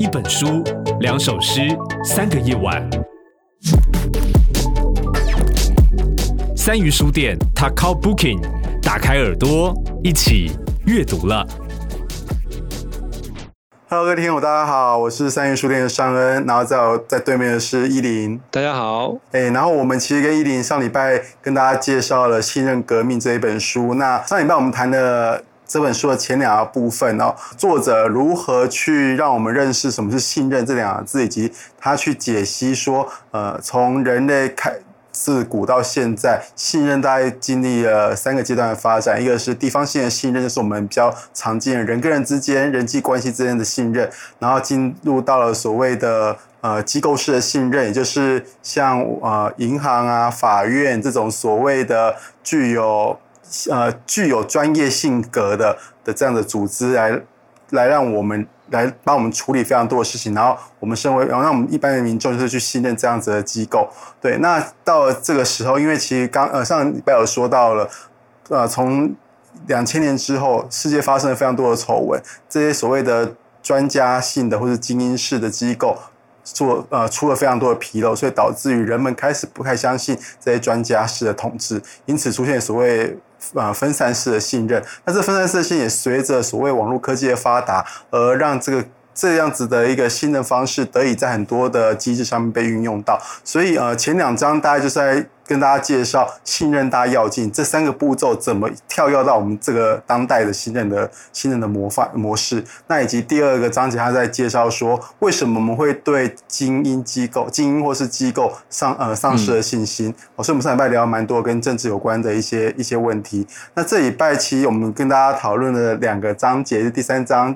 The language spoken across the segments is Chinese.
一本书，两首诗，三个夜晚。三鱼书店，Takao Booking，打开耳朵，一起阅读了。Hello，各位听友，大家好，我是三鱼书店的尚恩，然后在我在对面的是依林。大家好，哎，然后我们其实跟依林上礼拜跟大家介绍了《信任革命》这一本书。那上礼拜我们谈了这本书的前两个部分，哦作者如何去让我们认识什么是信任这两个字，以及他去解析说，呃，从人类开。自古到现在，信任大概经历了三个阶段的发展。一个是地方性的信任，就是我们比较常见的人跟人之间人际关系之间的信任。然后进入到了所谓的呃机构式的信任，也就是像呃银行啊、法院这种所谓的具有呃具有专业性格的的这样的组织来来让我们。来帮我们处理非常多的事情，然后我们身为，然后让我们一般的民众就是去信任这样子的机构。对，那到了这个时候，因为其实刚呃上礼拜有说到了，呃，从两千年之后，世界发生了非常多的丑闻，这些所谓的专家性的或是精英式的机构做呃出了非常多的纰漏，所以导致于人们开始不太相信这些专家式的统治，因此出现所谓。啊，分散式的信任，那这分散式的信任也随着所谓网络科技的发达，而让这个。这样子的一个新的方式得以在很多的机制上面被运用到，所以呃前两章大概就是在跟大家介绍信任大跃进这三个步骤怎么跳跃到我们这个当代的信任的信任的模范模式，那以及第二个章节他在介绍说为什么我们会对精英机构、精英或是机构丧呃丧失了信心，哦、嗯，所以我们上礼拜聊蛮多跟政治有关的一些一些问题，那这礼拜其实我们跟大家讨论的两个章节是第三章。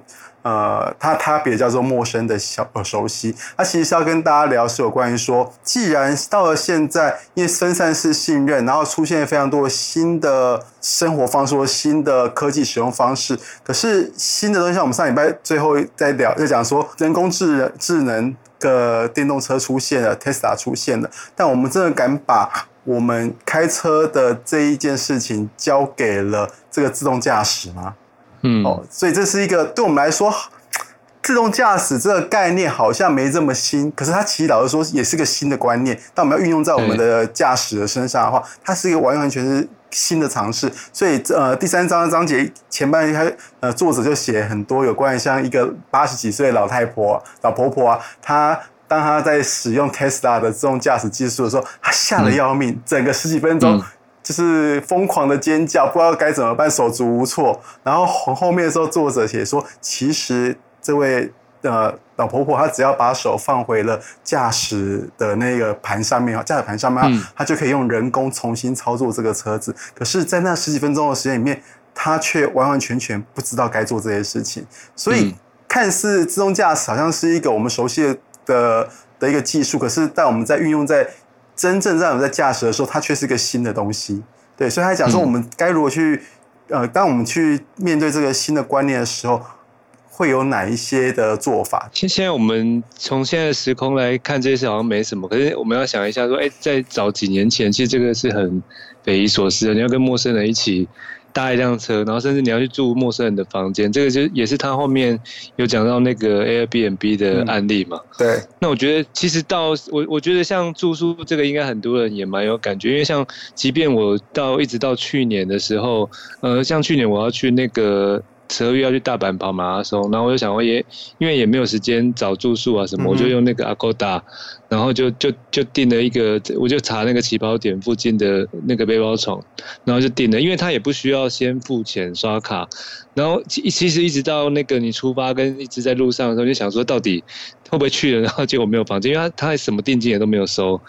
呃，它它别叫做陌生的小呃熟悉，它其实是要跟大家聊是有关于说，既然到了现在，因为分散式信任，然后出现了非常多新的生活方式或新的科技使用方式，可是新的东西，像我们上礼拜最后在聊在讲说，人工智能智能的电动车出现了，Tesla 出现了，但我们真的敢把我们开车的这一件事情交给了这个自动驾驶吗？嗯，哦，所以这是一个对我们来说，自动驾驶这个概念好像没这么新，可是它其实老实说也是个新的观念。但我们要运用在我们的驾驶的身上的话，它是一个完完全是新的尝试。所以呃，第三章的章节前半开呃作者就写很多有关于像一个八十几岁的老太婆、老婆婆啊，她当她在使用 Tesla 的自动驾驶技术的时候，她吓得要命，整个十几分钟。嗯就是疯狂的尖叫，不知道该怎么办，手足无措。然后后面的时候，作者写说，其实这位呃老婆婆，她只要把手放回了驾驶的那个盘上面，驾驶盘上面，嗯、她就可以用人工重新操作这个车子。可是，在那十几分钟的时间里面，她却完完全全不知道该做这些事情。所以，嗯、看似自动驾驶好像是一个我们熟悉的的，的一个技术，可是，在我们在运用在真正让我们在驾驶的时候，它却是一个新的东西，对，所以他讲说我们该如何去，呃，当我们去面对这个新的观念的时候，会有哪一些的做法？现现在我们从现在的时空来看，这些事好像没什么，可是我们要想一下说，哎，在早几年前，其实这个是很匪夷所思的，你要跟陌生人一起。搭一辆车，然后甚至你要去住陌生人的房间，这个就也是他后面有讲到那个 Airbnb 的案例嘛。嗯、对。那我觉得其实到我我觉得像住宿这个，应该很多人也蛮有感觉，因为像即便我到一直到去年的时候，呃，像去年我要去那个。十二月要去大阪跑马拉松，然后我就想，我也因为也没有时间找住宿啊什么，嗯、我就用那个 Agoda，然后就就就订了一个，我就查那个起跑点附近的那个背包床，然后就订了，因为他也不需要先付钱刷卡，然后其其实一直到那个你出发跟一直在路上的时候，就想说到底会不会去了，然后结果没有房间，因为他他什么定金也都没有收，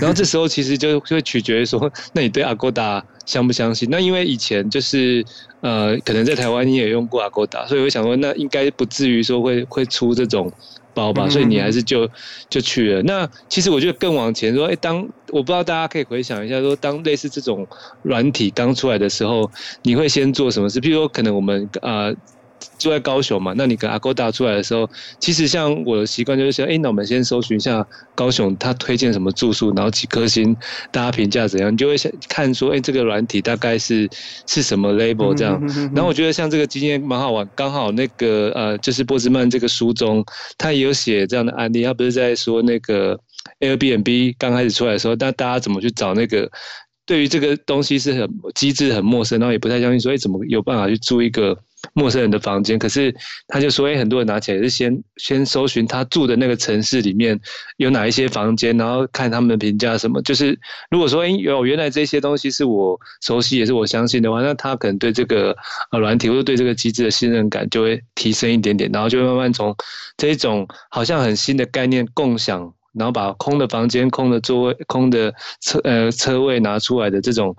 然后这时候其实就会取决于说，那你对阿哥达相不相信？那因为以前就是。呃，可能在台湾你也用过阿哥达所以我想说，那应该不至于说会会出这种包吧，所以你还是就就去了。那其实我觉得更往前说，哎，当我不知道大家可以回想一下，说当类似这种软体刚出来的时候，你会先做什么事？譬如说，可能我们呃住在高雄嘛，那你跟 Agoda 出来的时候，其实像我的习惯就是说，哎、那我们先搜寻一下高雄他推荐什么住宿，然后几颗星，大家评价怎样，你就会想看说，哎、这个软体大概是是什么 label 这样。然后我觉得像这个经验蛮好玩，刚好那个呃，就是波兹曼这个书中，他也有写这样的案例，他不是在说那个 Airbnb 刚开始出来的时候，那大家怎么去找那个？对于这个东西是很机制很陌生，然后也不太相信说，哎，怎么有办法去租一个陌生人的房间？可是他就说，哎，很多人拿起来是先先搜寻他住的那个城市里面有哪一些房间，然后看他们的评价什么。就是如果说，哎，有原来这些东西是我熟悉也是我相信的话，那他可能对这个呃软体或者对这个机制的信任感就会提升一点点，然后就会慢慢从这种好像很新的概念共享。然后把空的房间、空的座位、空的车呃车位拿出来的这种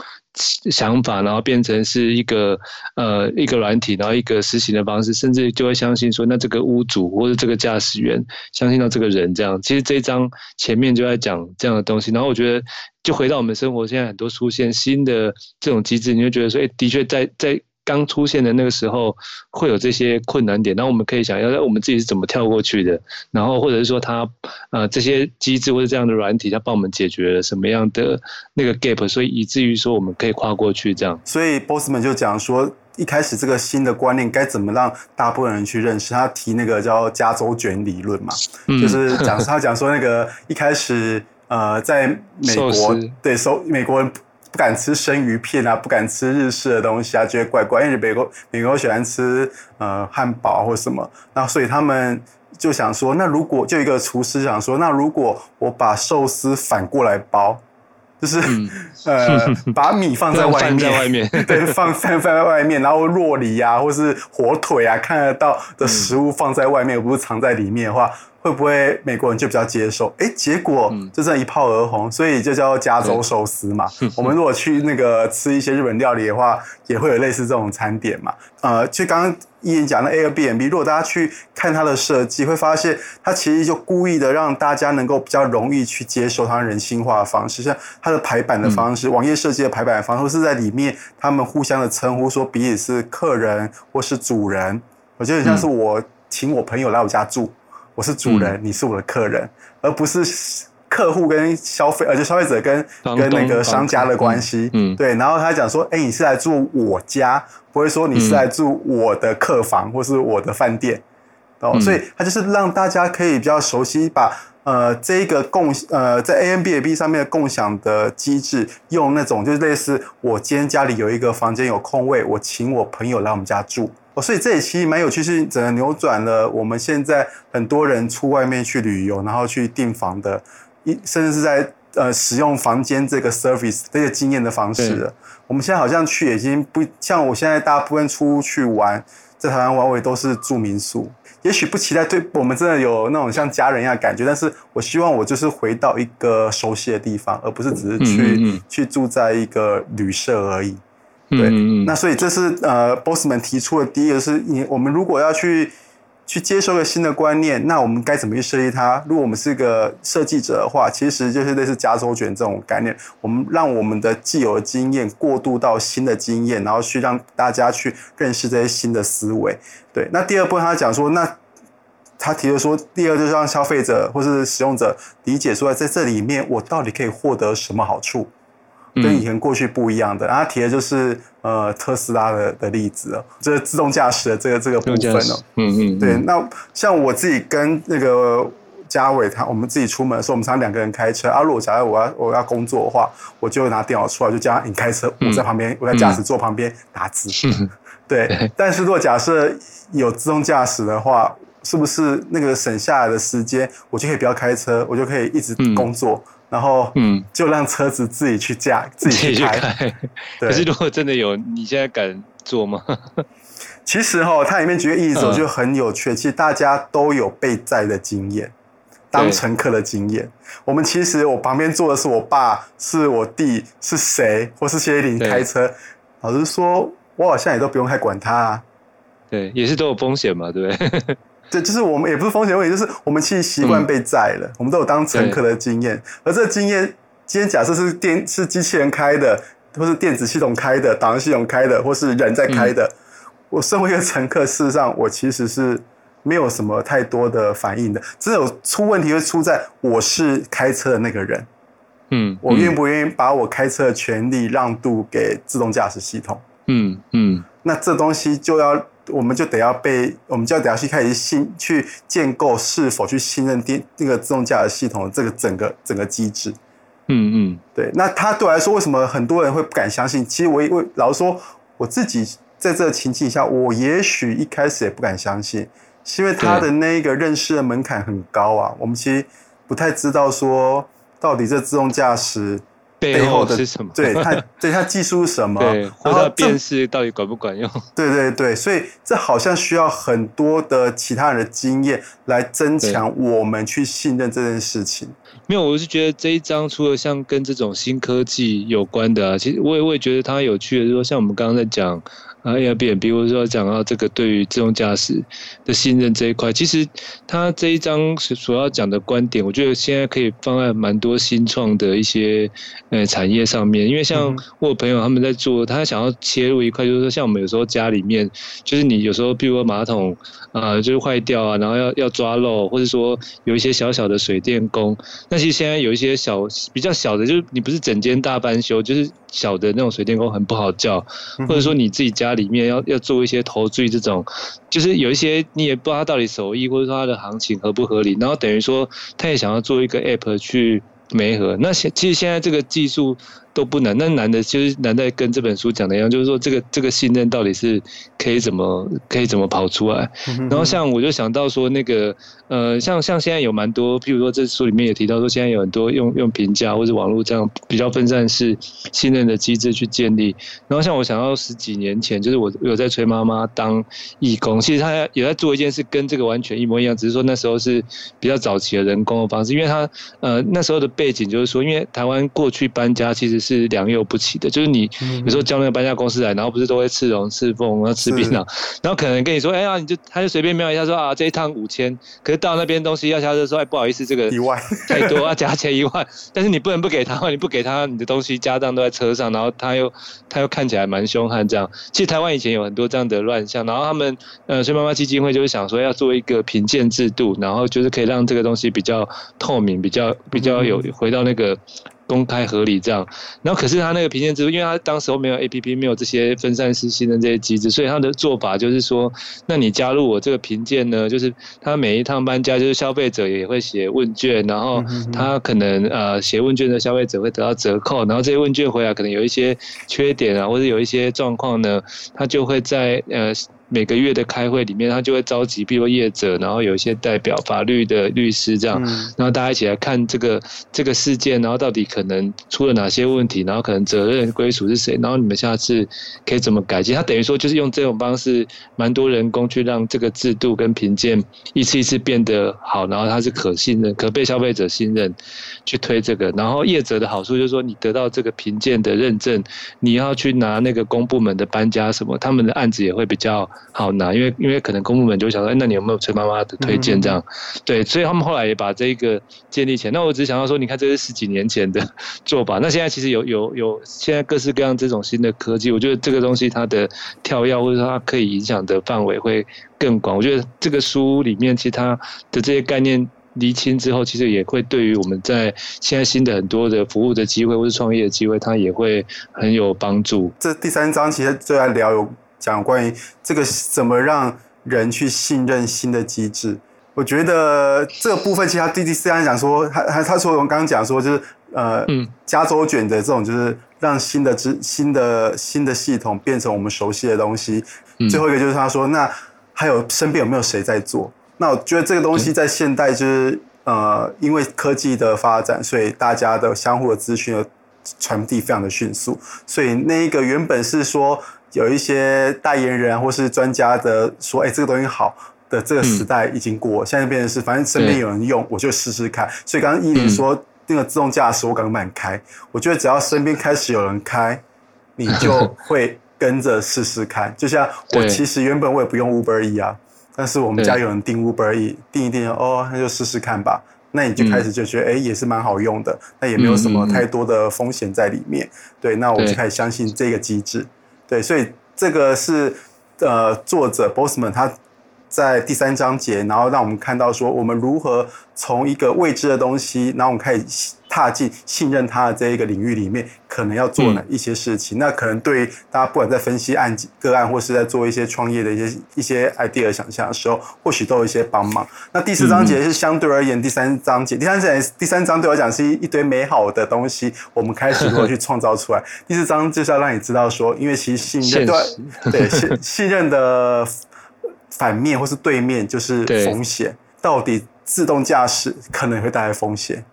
想法，然后变成是一个呃一个软体，然后一个实行的方式，甚至就会相信说，那这个屋主或者这个驾驶员相信到这个人这样。其实这一章前面就在讲这样的东西，然后我觉得就回到我们生活，现在很多出现新的这种机制，你就觉得说，哎，的确在在。刚出现的那个时候会有这些困难点，那我们可以想要，我们自己是怎么跳过去的？然后或者是说，它呃这些机制或者这样的软体，它帮我们解决了什么样的 那个 gap，所以以至于说我们可以跨过去这样。所以 Bossman 就讲说，一开始这个新的观念该怎么让大部分人去认识？他提那个叫加州卷理论嘛，嗯、就是讲他讲说那个一开始呃在美国司对收美国人。不敢吃生鱼片啊，不敢吃日式的东西啊，觉得怪怪。因为美国美国喜欢吃呃汉堡或什么，那所以他们就想说，那如果就一个厨师想说，那如果我把寿司反过来包，就是、嗯、呃把米放在外面，在外面 对，放放放在外面，然后酪梨啊或是火腿啊看得到的食物放在外面，嗯、不是藏在里面的话。会不会美国人就比较接受？哎，结果就这样一炮而红，所以就叫加州寿司嘛。我们如果去那个吃一些日本料理的话，也会有类似这种餐点嘛。呃，就刚刚一言讲的 Airbnb，如果大家去看它的设计，会发现它其实就故意的让大家能够比较容易去接受它人性化的方式，像它的排版的方式，嗯、网页设计的排版的方式，或是在里面他们互相的称呼，说彼此是客人或是主人，我觉得很像是我请我朋友来我家住。我是主人，嗯、你是我的客人，而不是客户跟消费，而且消费者跟跟那个商家的关系。嗯，对。然后他讲说，哎、欸，你是来住我家，不会说你是来住我的客房或是我的饭店。哦、嗯，所以他就是让大家可以比较熟悉把，把呃这一个共呃在 Airbnb 上面的共享的机制，用那种就是类似我今天家里有一个房间有空位，我请我朋友来我们家住。所以这也其实蛮有趣，是整个扭转了我们现在很多人出外面去旅游，然后去订房的，一甚至是在呃使用房间这个 service 这个经验的方式了。我们现在好像去已经不像我现在大部分出去玩，在台湾玩，我也都是住民宿。也许不期待对我们真的有那种像家人一样的感觉，但是我希望我就是回到一个熟悉的地方，而不是只是去嗯嗯嗯去住在一个旅社而已。对，那所以这是呃，Bossman 提出的第一个是，你我们如果要去去接受一个新的观念，那我们该怎么去设计它？如果我们是个设计者的话，其实就是类似加州卷这种概念，我们让我们的既有的经验过渡到新的经验，然后去让大家去认识这些新的思维。对，那第二部分他讲说，那他提的说，第二就是让消费者或是使用者理解出来，在这里面我到底可以获得什么好处。跟以前过去不一样的，然后他提的就是呃特斯拉的的例子哦，这是自动驾驶的这个这个部分哦，嗯嗯，对，那像我自己跟那个嘉伟他，我们自己出门的时候，我们常常两个人开车。啊，如果假如我要我要工作的话，我就拿电脑出来，就叫他你开车，我在旁边，我在驾驶座旁边打字。对，但是如果假设有自动驾驶的话，是不是那个省下来的时间，我就可以不要开车，我就可以一直工作？然后，嗯，就让车子自己去驾，嗯、自己去开。对可是，如果真的有，你现在敢做吗？其实哈、哦，它里面举个例子，我觉得很有趣。嗯、其实大家都有被载的经验，当乘客的经验。我们其实，我旁边坐的是我爸，是我弟，是谁，或是谢依霖开车。老实说，我好像也都不用太管他啊。对，也是都有风险嘛，对不对？对，就是我们也不是风险问题，就是我们其实习惯被载了，嗯、我们都有当乘客的经验。而这个经验，今天假设是电是机器人开的，或是电子系统开的，导航系统开的，或是人在开的，嗯、我身为一个乘客，事实上我其实是没有什么太多的反应的。只有出问题会出在我是开车的那个人，嗯，我愿不愿意把我开车的权利让渡给自动驾驶系统？嗯嗯，那这东西就要，我们就得要被，我们就要得要去开始信去建构是否去信任电那个自动驾驶系统的这个整个整个机制。嗯嗯，对，那他对我来说，为什么很多人会不敢相信？其实我我老实说，我自己在这个情境下，我也许一开始也不敢相信，是因为他的那个认识的门槛很高啊。我们其实不太知道说到底这自动驾驶背后的是什么？对它 对它技术是什么？对，或者辨识到底管不管用？对对对，所以这好像需要很多的其他人的经验来增强我们去信任这件事情。没有，我是觉得这一章除了像跟这种新科技有关的啊，其实我也我也觉得它有趣的，就是说像我们刚刚在讲。啊，Airbnb，比如说讲到这个对于自动驾驶的信任这一块，其实他这一章所要讲的观点，我觉得现在可以放在蛮多新创的一些呃产业上面。因为像我有朋友他们在做，他想要切入一块，就是说像我们有时候家里面，就是你有时候，比如说马桶啊、呃，就是坏掉啊，然后要要抓漏，或者说有一些小小的水电工，那其实现在有一些小比较小的，就是你不是整间大翻修，就是小的那种水电工很不好叫，或者说你自己家。它里面要要做一些投注这种，就是有一些你也不知道他到底手艺或者说它的行情合不合理，然后等于说他也想要做一个 app 去媒合。那现其实现在这个技术。都不难，那难的就是难在跟这本书讲的一样，就是说这个这个信任到底是可以怎么可以怎么跑出来。然后像我就想到说那个呃，像像现在有蛮多，譬如说这书里面也提到说，现在有很多用用评价或者网络这样比较分散式信任的机制去建立。然后像我想到十几年前，就是我有在催妈妈当义工，其实她也在做一件事跟这个完全一模一样，只是说那时候是比较早期的人工的方式，因为她呃那时候的背景就是说，因为台湾过去搬家其实是。良莠不齐的，就是你有时候叫那个搬家公司来，然后不是都会刺龙刺凤，然后吃槟榔，然后可能跟你说，哎呀，你就他就随便瞄一下说啊，这一趟五千，可是到那边东西要下车说，哎，不好意思，这个一万 太多，要加钱一万，但是你不能不给他，你不给他，你的东西家当都在车上，然后他又他又看起来蛮凶悍这样。其实台湾以前有很多这样的乱象，然后他们呃，所以妈妈基金会就是想说要做一个评鉴制度，然后就是可以让这个东西比较透明，比较比较有回到那个。公开合理这样，然后可是他那个评鉴制度，因为他当时候没有 APP，没有这些分散式信任这些机制，所以他的做法就是说，那你加入我这个评鉴呢，就是他每一趟搬家，就是消费者也会写问卷，然后他可能呃写问卷的消费者会得到折扣，然后这些问卷回来可能有一些缺点啊，或者有一些状况呢，他就会在呃。每个月的开会里面，他就会召集，比如业者，然后有一些代表法律的律师这样，然后大家一起来看这个这个事件，然后到底可能出了哪些问题，然后可能责任归属是谁，然后你们下次可以怎么改进。他等于说就是用这种方式，蛮多人工去让这个制度跟评鉴一次一次变得好，然后它是可信任、可被消费者信任去推这个。然后业者的好处就是说，你得到这个评鉴的认证，你要去拿那个公部门的搬家什么，他们的案子也会比较。好拿，因为因为可能公部门就想说，哎，那你有没有崔妈妈的推荐这样？对，所以他们后来也把这个建立起来。那我只想到说，你看这是十几年前的 做法，那现在其实有有有现在各式各样这种新的科技，我觉得这个东西它的跳跃或者说它可以影响的范围会更广。我觉得这个书里面其他的这些概念厘清之后，其实也会对于我们在现在新的很多的服务的机会或是创业的机会，它也会很有帮助。这第三章其实就在聊有。讲关于这个怎么让人去信任新的机制，我觉得这个部分其实他第第四章讲说，他他他说我们刚刚讲说就是呃，加州卷的这种就是让新的知新的新的系统变成我们熟悉的东西。最后一个就是他说，那还有身边有没有谁在做？那我觉得这个东西在现代就是呃，因为科技的发展，所以大家的相互的资讯的传递非常的迅速，所以那一个原本是说。有一些代言人或是专家的说：“哎、欸，这个东西好的，这个时代已经过，嗯、现在变成是，反正身边有人用，我就试试看。”所以刚刚依林说、嗯、那个自动驾驶，我敢不敢开？我觉得只要身边开始有人开，你就会跟着试试看。就像我其实原本我也不用 Uber E 啊，但是我们家有人订 Uber E，订一订哦，那就试试看吧。那你就开始就觉得哎、嗯欸，也是蛮好用的，那也没有什么太多的风险在里面。对，那我就开始相信这个机制。对，所以这个是呃作者 Bossman 他在第三章节，然后让我们看到说我们如何从一个未知的东西，然后我们开始。踏进信任他的这一个领域里面，可能要做哪一些事情？嗯、那可能对大家不管在分析案个案，或是在做一些创业的一些一些 idea 想象的时候，或许都有一些帮忙。那第四章节是相对而言，第三章节、嗯、第三节第三章对我讲是一一堆美好的东西，我们开始如何去创造出来。第四章就是要让你知道说，因为其实信任对对信信任的反面或是对面就是风险，到底自动驾驶可能会带来风险。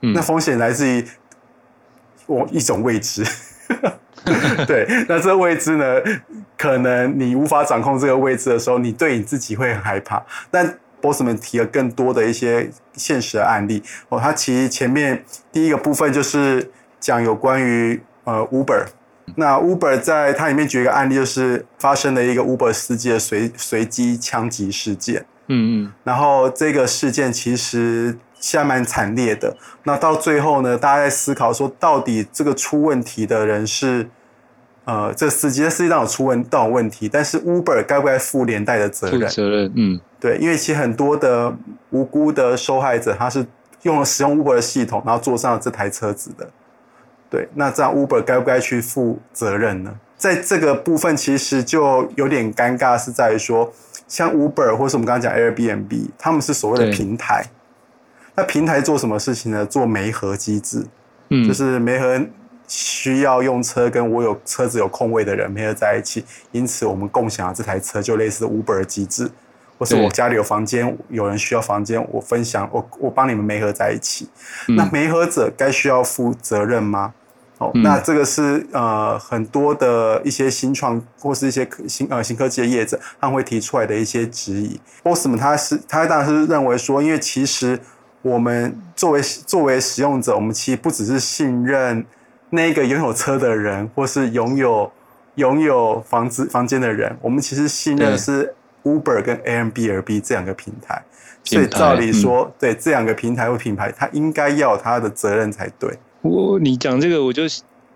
那风险来自于我一种未知，对，那这个未知呢，可能你无法掌控这个未知的时候，你对你自己会很害怕。但 Bossman 提了更多的一些现实的案例。哦，他其实前面第一个部分就是讲有关于呃 Uber，那 Uber 在它里面举一个案例，就是发生了一个 Uber 司机的随随机枪击事件，嗯嗯，然后这个事件其实。现在蛮惨烈的。那到最后呢，大家在思考说，到底这个出问题的人是呃，这司机，司机当有出问到问题，但是 Uber 该不该负连带的责任？负责任，嗯，对，因为其实很多的无辜的受害者，他是用了使用 Uber 的系统，然后坐上了这台车子的。对，那这样 Uber 该不该去负责任呢？在这个部分，其实就有点尴尬，是在于说，像 Uber 或是我们刚刚讲 Airbnb，他们是所谓的平台。那平台做什么事情呢？做媒合机制，嗯，就是媒合需要用车跟我有车子有空位的人媒合在一起，因此我们共享了这台车，就类似 Uber 机制，或是我家里有房间，有人需要房间，我分享，我我帮你们媒合在一起。嗯、那媒合者该需要负责任吗？哦，嗯、那这个是呃很多的一些新创或是一些新呃新科技的业者，他们会提出来的一些质疑。Bossman 他是他当然是认为说，因为其实。我们作为作为使用者，我们其实不只是信任那个拥有车的人，或是拥有拥有房子房间的人，我们其实信任是 Uber 跟 Airbnb 这两个平台。所以照理说，嗯、对这两个平台或品牌，它应该要有它的责任才对。我你讲这个，我就。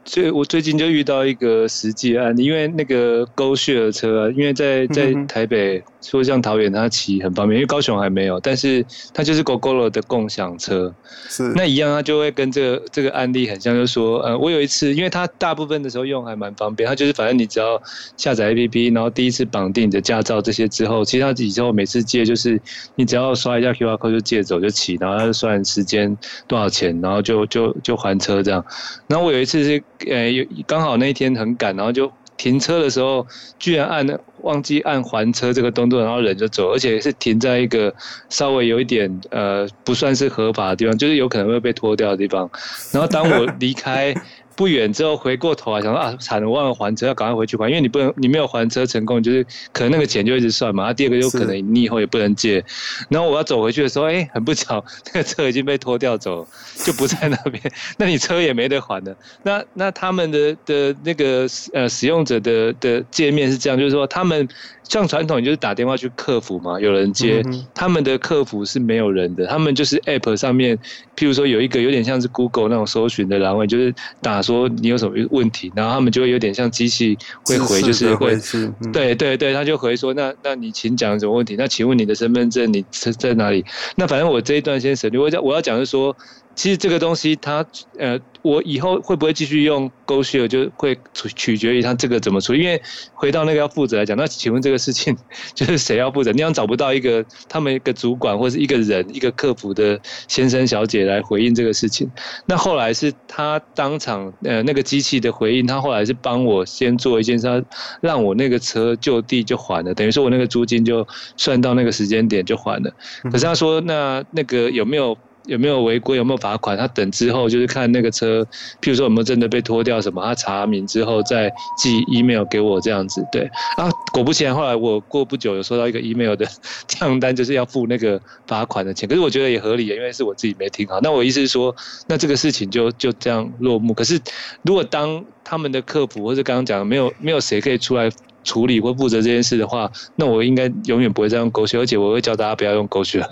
所以我最近就遇到一个实际案例，因为那个 GoShare 车啊，因为在在台北，说像桃园，它骑很方便，因为高雄还没有，但是它就是 Gogoro 的共享车，是那一样，它就会跟这个这个案例很像，就是说，呃，我有一次，因为它大部分的时候用还蛮方便，它就是反正你只要下载 APP，然后第一次绑定你的驾照这些之后，其实它以后每次借就是你只要刷一下 QR code 就借走就骑，然后它就算时间多少钱，然后就就就还车这样。然后我有一次是。呃，有刚好那一天很赶，然后就停车的时候，居然按忘记按还车这个动作，然后人就走，而且是停在一个稍微有一点呃不算是合法的地方，就是有可能会被拖掉的地方。然后当我离开。不远之后回过头来想说啊，惨了，忘了还车，要赶快回去还，因为你不能，你没有还车成功，就是可能那个钱就一直算嘛。啊、第二个就可能你以后也不能借。然后我要走回去的时候，哎、欸，很不巧，那个车已经被拖掉走，就不在那边，那你车也没得还了。那那他们的的那个呃使用者的的界面是这样，就是说他们。像传统，就是打电话去客服嘛，有人接。嗯、他们的客服是没有人的，他们就是 App 上面，譬如说有一个有点像是 Google 那种搜寻的栏位，就是打说你有什么问题，然后他们就会有点像机器会回，就是会，嗯、对对对，他就回说，那那你请讲什么问题？那请问你的身份证你是在哪里？那反正我这一段先省略。我讲我要讲是说。其实这个东西它，呃，我以后会不会继续用 GoShare，就会取取决于它这个怎么处理。因为回到那个要负责来讲，那请问这个事情 就是谁要负责？你要找不到一个他们一个主管或是一个人一个客服的先生小姐来回应这个事情。那后来是他当场呃那个机器的回应，他后来是帮我先做一件事，他让我那个车就地就还了，等于说我那个租金就算到那个时间点就还了。可是他说那那个有没有？有没有违规？有没有罚款？他等之后就是看那个车，譬如说有没有真的被拖掉什么，他查明之后再寄 email 给我这样子。对啊，果不其然，后来我过不久有收到一个 email 的 账单，就是要付那个罚款的钱。可是我觉得也合理，因为是我自己没听好。那我意思是说，那这个事情就就这样落幕。可是如果当他们的客服或者刚刚讲的没有没有谁可以出来处理或负责这件事的话，那我应该永远不会再用狗血，而且我会教大家不要用狗血。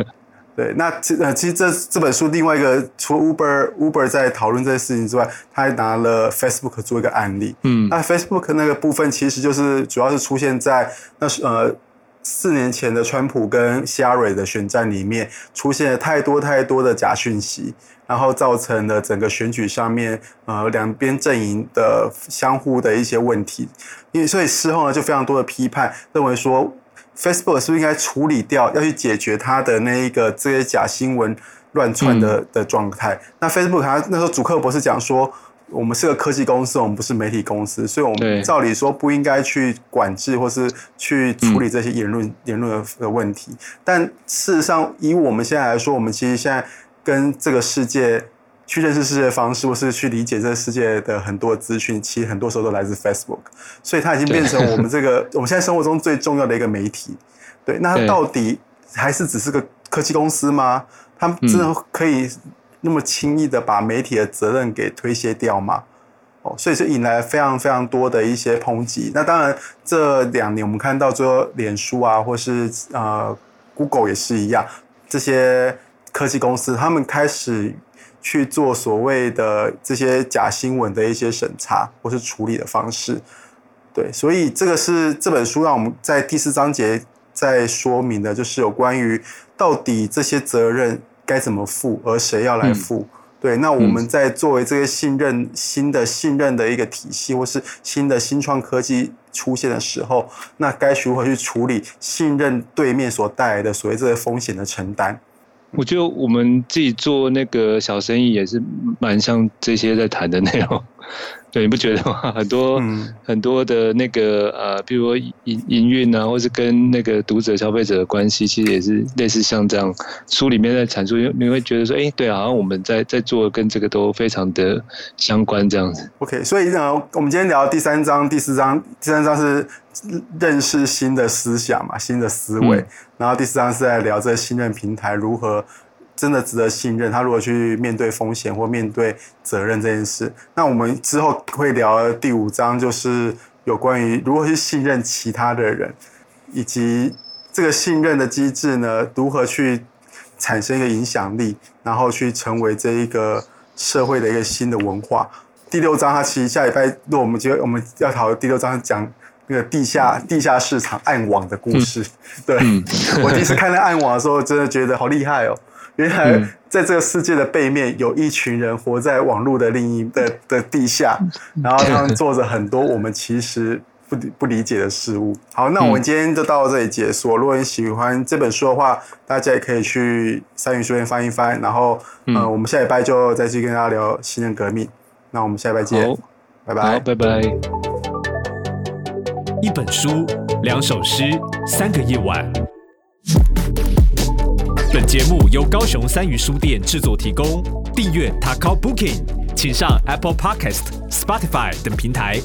对，那其呃，其实这这本书另外一个，除了 Uber Uber 在讨论这些事情之外，他还拿了 Facebook 做一个案例。嗯，那 Facebook 那个部分其实就是主要是出现在那是呃四年前的川普跟希拉蕊的选战里面，出现了太多太多的假讯息，然后造成了整个选举上面呃两边阵营的相互的一些问题。因为所以事后呢，就非常多的批判，认为说。Facebook 是不是应该处理掉，要去解决它的那一个这些假新闻乱窜的、嗯、的状态？那 Facebook 它那时候主克伯是讲说，我们是个科技公司，我们不是媒体公司，所以我们照理说不应该去管制或是去处理这些言论、嗯、言论的问题。但事实上，以我们现在来说，我们其实现在跟这个世界。去认识世界的方式，或是去理解这个世界的很多资讯，其实很多时候都来自 Facebook，所以它已经变成我们这个 我们现在生活中最重要的一个媒体。对，那它到底还是只是个科技公司吗？他们真的可以那么轻易的把媒体的责任给推卸掉吗？哦，所以就引来非常非常多的一些抨击。那当然，这两年我们看到，最后脸书啊，或是呃 Google 也是一样，这些科技公司他们开始。去做所谓的这些假新闻的一些审查或是处理的方式，对，所以这个是这本书让我们在第四章节在说明的，就是有关于到底这些责任该怎么负，而谁要来负。嗯、对，那我们在作为这个信任新的信任的一个体系，或是新的新创科技出现的时候，那该如何去处理信任对面所带来的所谓这些风险的承担？我觉得我们自己做那个小生意也是蛮像这些在谈的内容，对，你不觉得吗？很多、嗯、很多的那个呃，比如说营营运啊，或是跟那个读者消费者的关系，其实也是类似像这样书里面在阐述，你会觉得说，哎、欸，对啊，好像我们在在做跟这个都非常的相关这样子。OK，所以呢，我们今天聊第三章、第四章，第三章是认识新的思想嘛，新的思维。嗯然后第四章是在聊这个信任平台如何真的值得信任，他如何去面对风险或面对责任这件事。那我们之后会聊第五章，就是有关于如何去信任其他的人，以及这个信任的机制呢，如何去产生一个影响力，然后去成为这一个社会的一个新的文化。第六章，它其实下礼拜，如果我们就我们要讨论第六章讲。那个地下地下市场暗网的故事，嗯、对、嗯、我第一次看那暗网的时候，真的觉得好厉害哦！原来在这个世界的背面，有一群人活在网络的另一的 的地下，然后他们做着很多我们其实不不理解的事物。好，那我们今天就到这里结束。如果你喜欢这本书的话，大家也可以去三语书店翻一翻。然后，嗯、呃，我们下礼拜就再去跟大家聊信任革命。那我们下礼拜见，拜拜，拜拜。一本书，两首诗，三个夜晚。本节目由高雄三余书店制作提供。订阅 Taco Booking，请上 Apple Podcast、Spotify 等平台。